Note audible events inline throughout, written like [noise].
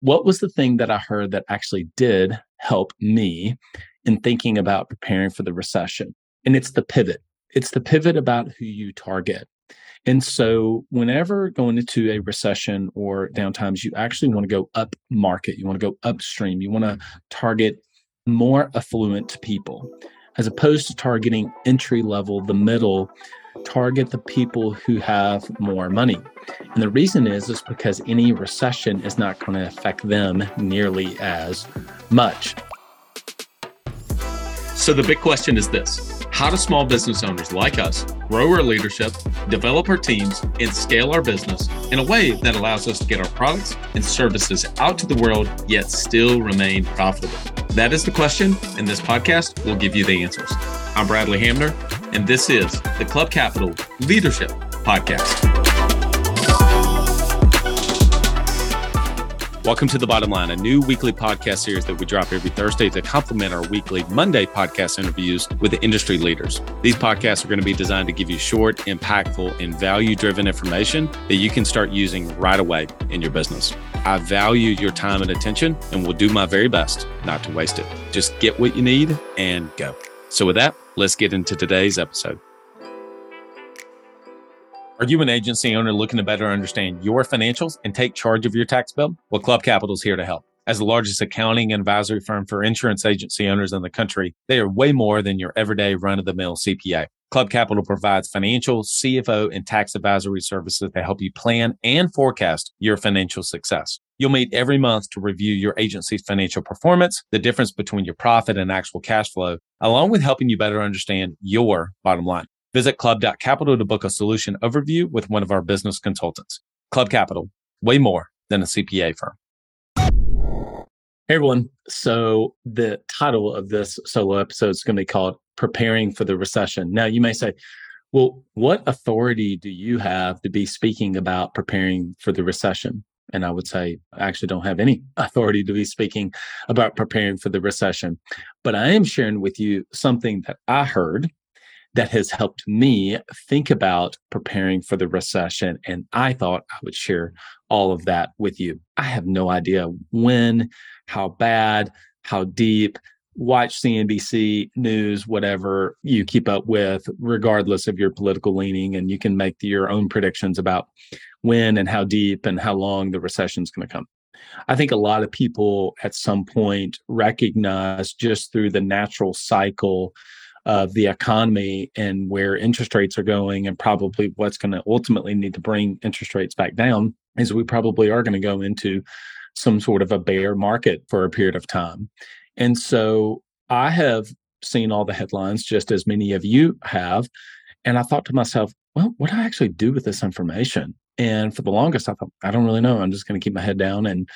what was the thing that I heard that actually did help me in thinking about preparing for the recession? And it's the pivot. It's the pivot about who you target. And so, whenever going into a recession or downtimes, you actually want to go up market, you want to go upstream, you want to target more affluent people as opposed to targeting entry level, the middle, target the people who have more money. And the reason is is because any recession is not going to affect them nearly as much. So the big question is this how do small business owners like us grow our leadership, develop our teams, and scale our business in a way that allows us to get our products and services out to the world, yet still remain profitable? That is the question, and this podcast will give you the answers. I'm Bradley Hamner, and this is the Club Capital Leadership Podcast. Welcome to The Bottom Line, a new weekly podcast series that we drop every Thursday to complement our weekly Monday podcast interviews with the industry leaders. These podcasts are going to be designed to give you short, impactful, and value driven information that you can start using right away in your business. I value your time and attention and will do my very best not to waste it. Just get what you need and go. So, with that, let's get into today's episode. Are you an agency owner looking to better understand your financials and take charge of your tax bill? Well, Club Capital is here to help. As the largest accounting and advisory firm for insurance agency owners in the country, they are way more than your everyday run of the mill CPA. Club Capital provides financial, CFO, and tax advisory services to help you plan and forecast your financial success. You'll meet every month to review your agency's financial performance, the difference between your profit and actual cash flow, along with helping you better understand your bottom line. Visit club.capital to book a solution overview with one of our business consultants. Club Capital, way more than a CPA firm. Hey everyone. So the title of this solo episode is going to be called Preparing for the Recession. Now you may say, well, what authority do you have to be speaking about preparing for the recession? And I would say, I actually don't have any [laughs] authority to be speaking about preparing for the recession. But I am sharing with you something that I heard that has helped me think about preparing for the recession. And I thought I would share all of that with you. I have no idea when, how bad, how deep. Watch CNBC news, whatever you keep up with, regardless of your political leaning, and you can make your own predictions about when and how deep and how long the recession is going to come. I think a lot of people at some point recognize just through the natural cycle of the economy and where interest rates are going and probably what's going to ultimately need to bring interest rates back down is we probably are going to go into some sort of a bear market for a period of time. And so I have seen all the headlines just as many of you have and I thought to myself, well, what do I actually do with this information? And for the longest I thought I don't really know. I'm just going to keep my head down and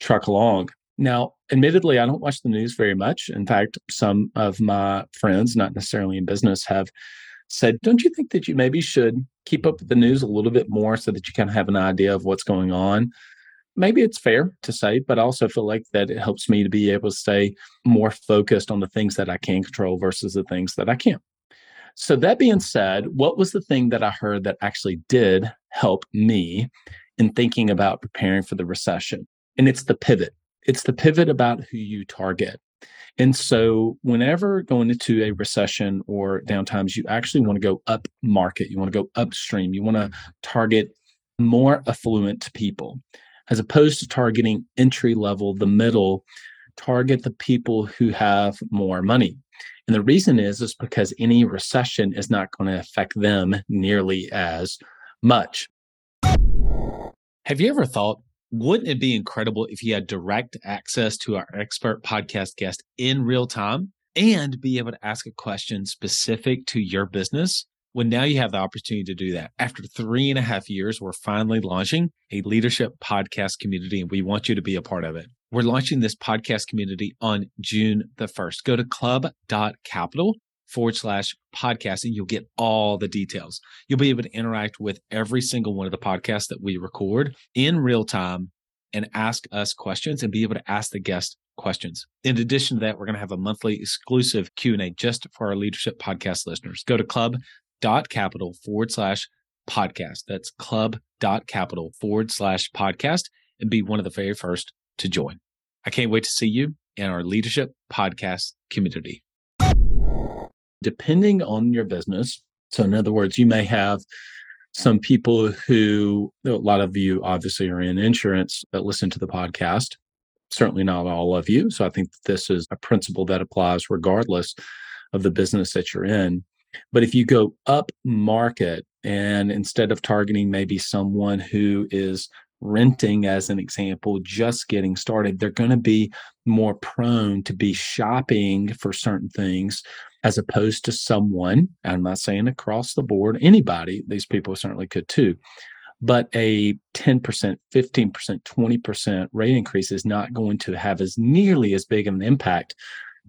truck along. Now, admittedly, I don't watch the news very much. In fact, some of my friends, not necessarily in business, have said, Don't you think that you maybe should keep up with the news a little bit more so that you kind of have an idea of what's going on? Maybe it's fair to say, but I also feel like that it helps me to be able to stay more focused on the things that I can control versus the things that I can't. So, that being said, what was the thing that I heard that actually did help me in thinking about preparing for the recession? And it's the pivot it's the pivot about who you target. And so, whenever going into a recession or downtimes, you actually want to go up market, you want to go upstream, you want to mm-hmm. target more affluent people as opposed to targeting entry level, the middle, target the people who have more money. And the reason is is because any recession is not going to affect them nearly as much. Have you ever thought wouldn't it be incredible if you had direct access to our expert podcast guest in real time and be able to ask a question specific to your business? Well, now you have the opportunity to do that. After three and a half years, we're finally launching a leadership podcast community, and we want you to be a part of it. We're launching this podcast community on June the 1st. Go to club.capital forward slash podcast and you'll get all the details. You'll be able to interact with every single one of the podcasts that we record in real time and ask us questions and be able to ask the guest questions. In addition to that, we're going to have a monthly exclusive Q&A just for our leadership podcast listeners. Go to club.capital forward slash podcast. That's club.capital forward slash podcast and be one of the very first to join. I can't wait to see you in our leadership podcast community. Depending on your business, so in other words, you may have some people who, a lot of you obviously are in insurance that listen to the podcast. Certainly not all of you. So I think this is a principle that applies regardless of the business that you're in. But if you go up market and instead of targeting maybe someone who is renting as an example just getting started they're going to be more prone to be shopping for certain things as opposed to someone i'm not saying across the board anybody these people certainly could too but a 10% 15% 20% rate increase is not going to have as nearly as big of an impact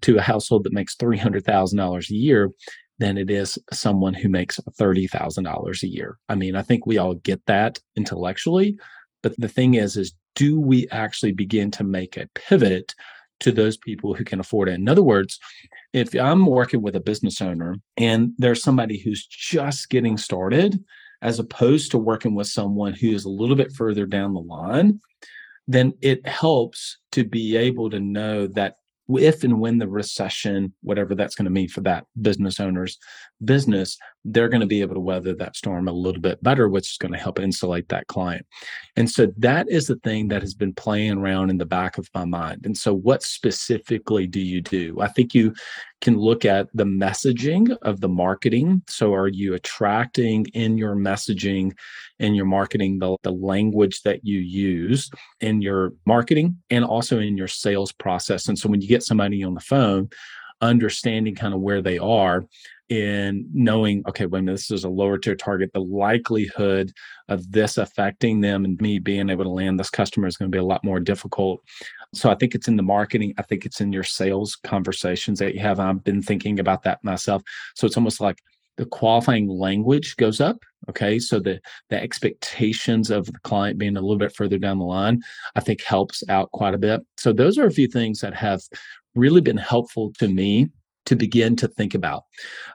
to a household that makes $300000 a year than it is someone who makes $30,000 a year. I mean, I think we all get that intellectually, but the thing is, is do we actually begin to make a pivot to those people who can afford it? In other words, if I'm working with a business owner and there's somebody who's just getting started, as opposed to working with someone who is a little bit further down the line, then it helps to be able to know that if and when the recession, whatever that's going to mean for that business owner's business, they're going to be able to weather that storm a little bit better, which is going to help insulate that client. And so that is the thing that has been playing around in the back of my mind. And so, what specifically do you do? I think you can look at the messaging of the marketing. So, are you attracting in your messaging and your marketing the, the language that you use in your marketing and also in your sales process? And so, when you get somebody on the phone, understanding kind of where they are in knowing, okay, when this is a lower tier target, the likelihood of this affecting them and me being able to land this customer is going to be a lot more difficult. So I think it's in the marketing. I think it's in your sales conversations that you have. I've been thinking about that myself. So it's almost like the qualifying language goes up. Okay. So the the expectations of the client being a little bit further down the line, I think helps out quite a bit. So those are a few things that have really been helpful to me to begin to think about.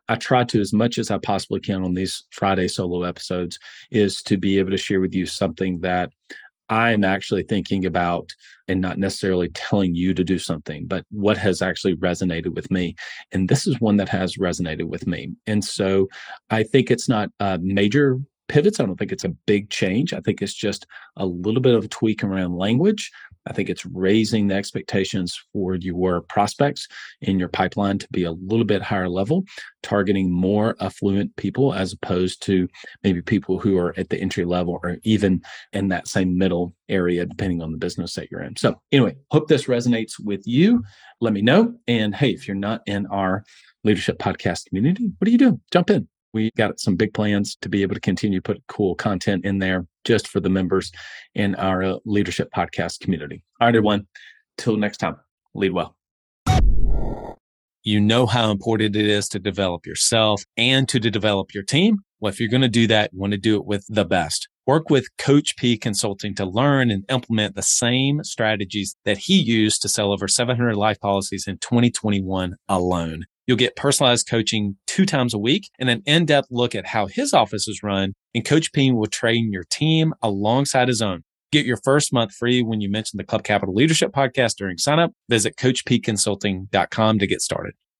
I try to, as much as I possibly can on these Friday solo episodes, is to be able to share with you something that I'm actually thinking about and not necessarily telling you to do something, but what has actually resonated with me. And this is one that has resonated with me. And so I think it's not a major pivots. I don't think it's a big change. I think it's just a little bit of a tweak around language. I think it's raising the expectations for your prospects in your pipeline to be a little bit higher level, targeting more affluent people as opposed to maybe people who are at the entry level or even in that same middle area, depending on the business that you're in. So, anyway, hope this resonates with you. Let me know. And hey, if you're not in our leadership podcast community, what are you doing? Jump in we got some big plans to be able to continue to put cool content in there just for the members in our uh, leadership podcast community. All right, everyone. Till next time, lead well. You know how important it is to develop yourself and to, to develop your team. Well, if you're going to do that, you want to do it with the best. Work with Coach P Consulting to learn and implement the same strategies that he used to sell over 700 life policies in 2021 alone. You'll get personalized coaching two times a week and an in-depth look at how his office is run. And Coach P will train your team alongside his own. Get your first month free when you mention the Club Capital Leadership Podcast during sign up. Visit CoachPConsulting.com to get started.